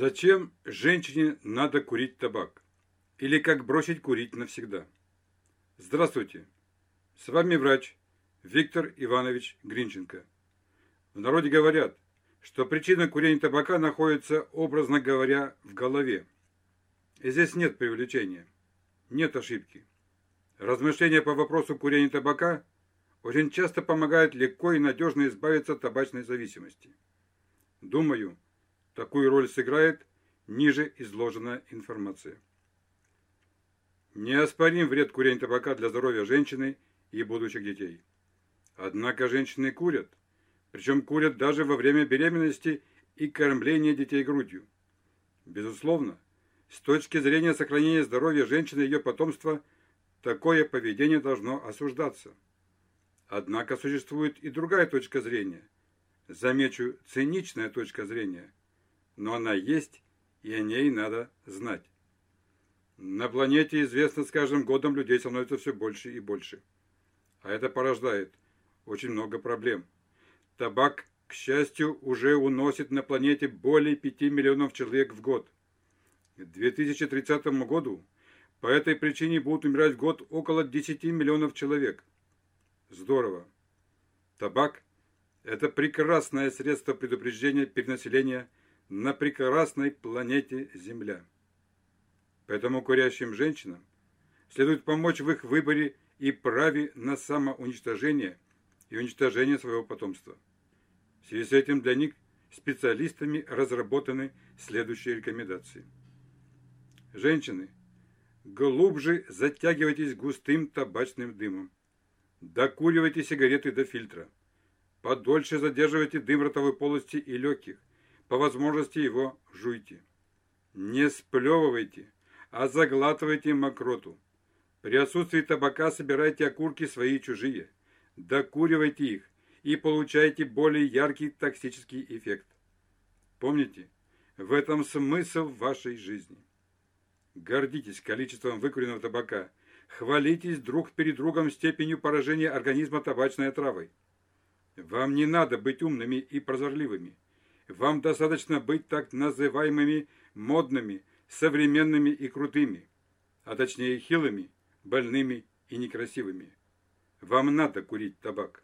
Зачем женщине надо курить табак? Или как бросить курить навсегда? Здравствуйте! С вами врач Виктор Иванович Гринченко. В народе говорят, что причина курения табака находится, образно говоря, в голове. И здесь нет привлечения, нет ошибки. Размышления по вопросу курения табака очень часто помогают легко и надежно избавиться от табачной зависимости. Думаю, такую роль сыграет ниже изложенная информация. Неоспорим вред курения табака для здоровья женщины и будущих детей. Однако женщины курят, причем курят даже во время беременности и кормления детей грудью. Безусловно, с точки зрения сохранения здоровья женщины и ее потомства – Такое поведение должно осуждаться. Однако существует и другая точка зрения. Замечу, циничная точка зрения. Но она есть, и о ней надо знать. На планете известно с каждым годом людей становится все больше и больше. А это порождает очень много проблем. Табак, к счастью, уже уносит на планете более 5 миллионов человек в год. К 2030 году по этой причине будут умирать в год около 10 миллионов человек. Здорово. Табак – это прекрасное средство предупреждения перенаселения на прекрасной планете Земля. Поэтому курящим женщинам следует помочь в их выборе и праве на самоуничтожение и уничтожение своего потомства. В связи с этим для них специалистами разработаны следующие рекомендации. Женщины – Глубже затягивайтесь густым табачным дымом. Докуривайте сигареты до фильтра. Подольше задерживайте дым ротовой полости и легких. По возможности его жуйте. Не сплевывайте, а заглатывайте мокроту. При отсутствии табака собирайте окурки свои чужие. Докуривайте их и получайте более яркий токсический эффект. Помните, в этом смысл вашей жизни. Гордитесь количеством выкуренного табака. Хвалитесь друг перед другом степенью поражения организма табачной отравой. Вам не надо быть умными и прозорливыми. Вам достаточно быть так называемыми модными, современными и крутыми, а точнее хилыми, больными и некрасивыми. Вам надо курить табак.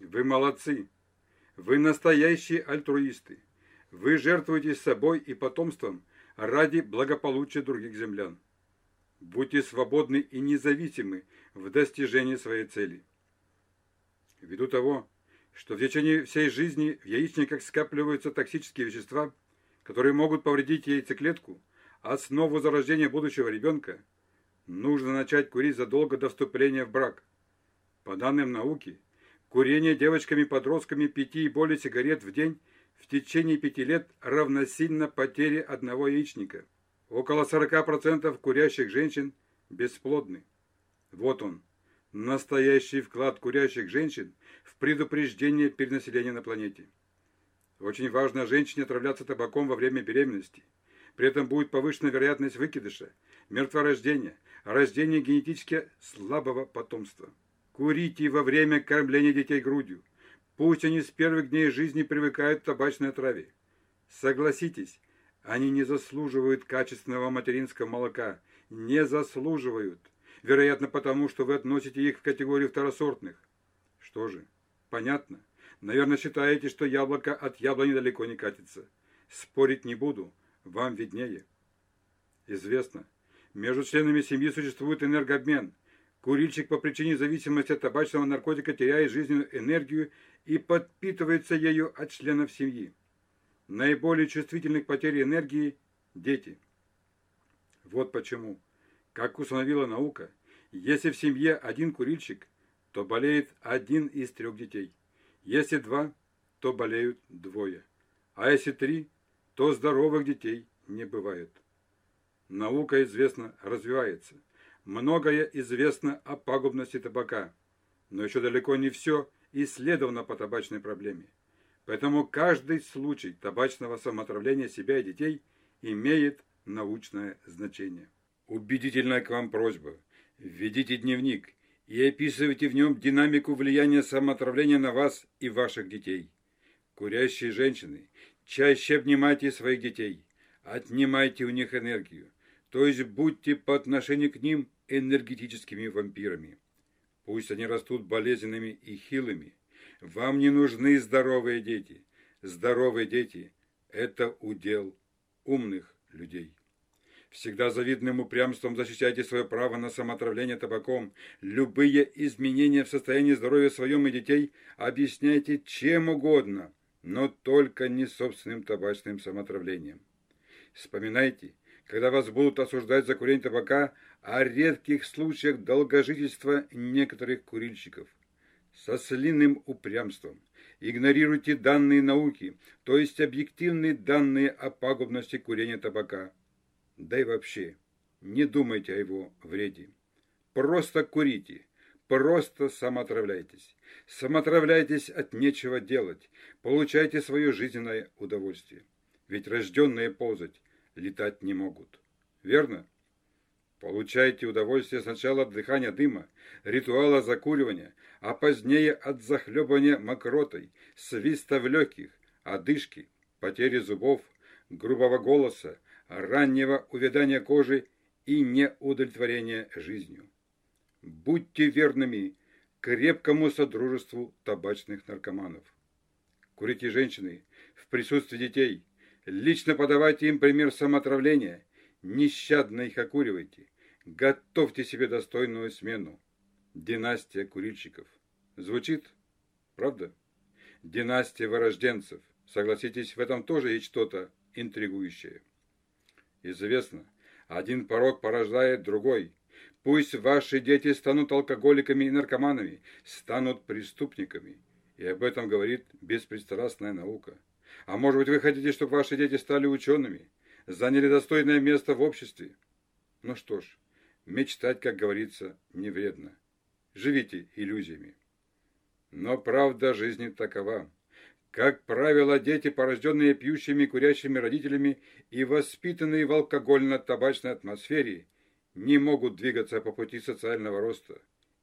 Вы молодцы. Вы настоящие альтруисты. Вы жертвуете собой и потомством – ради благополучия других землян. Будьте свободны и независимы в достижении своей цели. Ввиду того, что в течение всей жизни в яичниках скапливаются токсические вещества, которые могут повредить яйцеклетку, основу зарождения будущего ребенка, нужно начать курить задолго до вступления в брак. По данным науки, курение девочками-подростками пяти и более сигарет в день – в течение пяти лет равносильно потере одного яичника. Около 40% курящих женщин бесплодны. Вот он, настоящий вклад курящих женщин в предупреждение перенаселения на планете. Очень важно женщине отравляться табаком во время беременности. При этом будет повышена вероятность выкидыша, мертворождения, рождения генетически слабого потомства. Курите во время кормления детей грудью. Пусть они с первых дней жизни привыкают к табачной траве. Согласитесь, они не заслуживают качественного материнского молока. Не заслуживают. Вероятно, потому что вы относите их в категорию второсортных. Что же, понятно. Наверное, считаете, что яблоко от яблони далеко не катится. Спорить не буду, вам виднее. Известно, между членами семьи существует энергообмен. Курильщик по причине зависимости от табачного наркотика теряет жизненную энергию и подпитывается ею от членов семьи. Наиболее чувствительны к потере энергии – дети. Вот почему, как установила наука, если в семье один курильщик, то болеет один из трех детей. Если два, то болеют двое. А если три, то здоровых детей не бывает. Наука, известно, развивается. Многое известно о пагубности табака. Но еще далеко не все исследовано по табачной проблеме. Поэтому каждый случай табачного самоотравления себя и детей имеет научное значение. Убедительная к вам просьба. Введите дневник и описывайте в нем динамику влияния самоотравления на вас и ваших детей. Курящие женщины, Чаще обнимайте своих детей, отнимайте у них энергию, то есть будьте по отношению к ним энергетическими вампирами. Пусть они растут болезненными и хилыми. Вам не нужны здоровые дети. Здоровые дети – это удел умных людей. Всегда завидным упрямством защищайте свое право на самоотравление табаком. Любые изменения в состоянии здоровья своем и детей объясняйте чем угодно, но только не собственным табачным самоотравлением. Вспоминайте, когда вас будут осуждать за курение табака, о редких случаях долгожительства некоторых курильщиков. Со слинным упрямством игнорируйте данные науки, то есть объективные данные о пагубности курения табака. Да и вообще, не думайте о его вреде. Просто курите, просто самоотравляйтесь. Самоотравляйтесь от нечего делать, получайте свое жизненное удовольствие. Ведь рожденные ползать, летать не могут. Верно? Получайте удовольствие сначала от дыхания дыма, ритуала закуривания, а позднее от захлебывания мокротой, свиста в легких, одышки, потери зубов, грубого голоса, раннего увядания кожи и неудовлетворения жизнью. Будьте верными крепкому содружеству табачных наркоманов. Курите женщины в присутствии детей. Лично подавайте им пример самоотравления. Нещадно их окуривайте. Готовьте себе достойную смену. Династия курильщиков. Звучит? Правда? Династия вырожденцев. Согласитесь, в этом тоже есть что-то интригующее. Известно, один порог порождает другой. Пусть ваши дети станут алкоголиками и наркоманами, станут преступниками. И об этом говорит беспристрастная наука. А может быть, вы хотите, чтобы ваши дети стали учеными, заняли достойное место в обществе? Ну что ж, мечтать, как говорится, не вредно. Живите иллюзиями. Но правда жизни такова. Как правило, дети, порожденные пьющими и курящими родителями и воспитанные в алкогольно-табачной атмосфере, не могут двигаться по пути социального роста.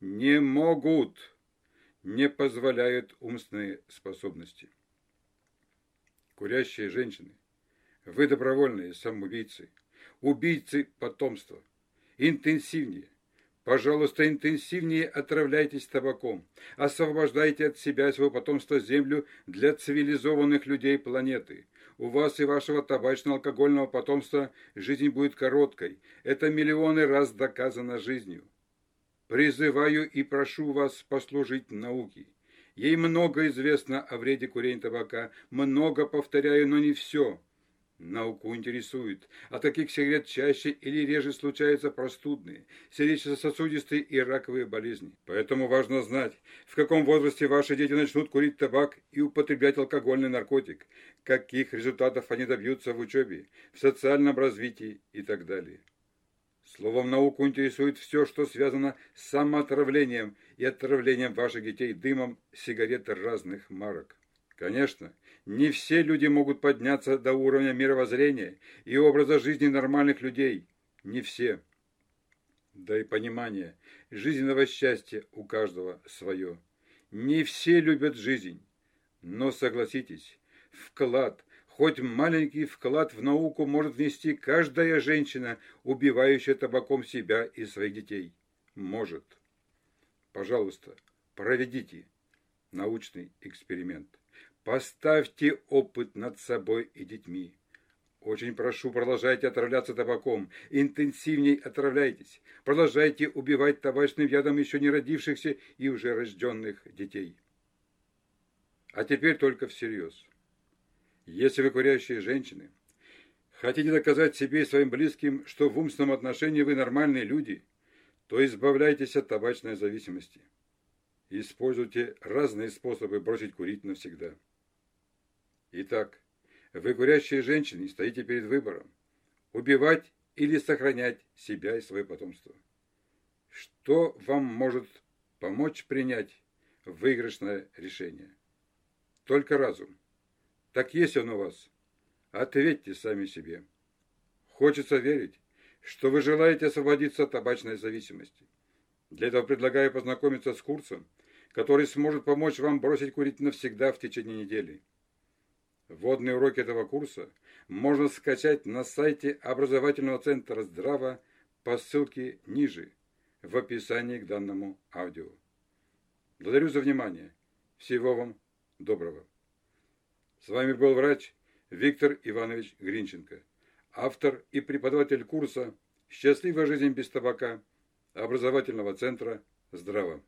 Не могут. Не позволяют умственные способности. Курящие женщины. Вы добровольные самоубийцы. Убийцы потомства. Интенсивнее Пожалуйста, интенсивнее отравляйтесь табаком. Освобождайте от себя и своего потомства землю для цивилизованных людей планеты. У вас и вашего табачно-алкогольного потомства жизнь будет короткой. Это миллионы раз доказано жизнью. Призываю и прошу вас послужить науке. Ей много известно о вреде курения табака, много повторяю, но не все. Науку интересует, от каких сигарет чаще или реже случаются простудные, сердечно-сосудистые и раковые болезни. Поэтому важно знать, в каком возрасте ваши дети начнут курить табак и употреблять алкогольный наркотик, каких результатов они добьются в учебе, в социальном развитии и так далее. Словом, науку интересует все, что связано с самоотравлением и отравлением ваших детей дымом сигарет разных марок. Конечно, не все люди могут подняться до уровня мировоззрения и образа жизни нормальных людей. Не все. Да и понимание жизненного счастья у каждого свое. Не все любят жизнь. Но согласитесь, вклад, хоть маленький вклад в науку может внести каждая женщина, убивающая табаком себя и своих детей. Может. Пожалуйста, проведите научный эксперимент. Поставьте опыт над собой и детьми. Очень прошу, продолжайте отравляться табаком, интенсивней отравляйтесь, продолжайте убивать табачным ядом еще не родившихся и уже рожденных детей. А теперь только всерьез. Если вы курящие женщины, хотите доказать себе и своим близким, что в умственном отношении вы нормальные люди, то избавляйтесь от табачной зависимости. Используйте разные способы бросить курить навсегда. Итак, вы, курящие женщины, стоите перед выбором. Убивать или сохранять себя и свое потомство. Что вам может помочь принять выигрышное решение? Только разум. Так есть он у вас. Ответьте сами себе. Хочется верить, что вы желаете освободиться от табачной зависимости. Для этого предлагаю познакомиться с курсом, который сможет помочь вам бросить курить навсегда в течение недели. Вводные уроки этого курса можно скачать на сайте образовательного центра «Здраво» по ссылке ниже, в описании к данному аудио. Благодарю за внимание. Всего вам доброго. С вами был врач Виктор Иванович Гринченко, автор и преподаватель курса «Счастливая жизнь без табака» образовательного центра «Здраво».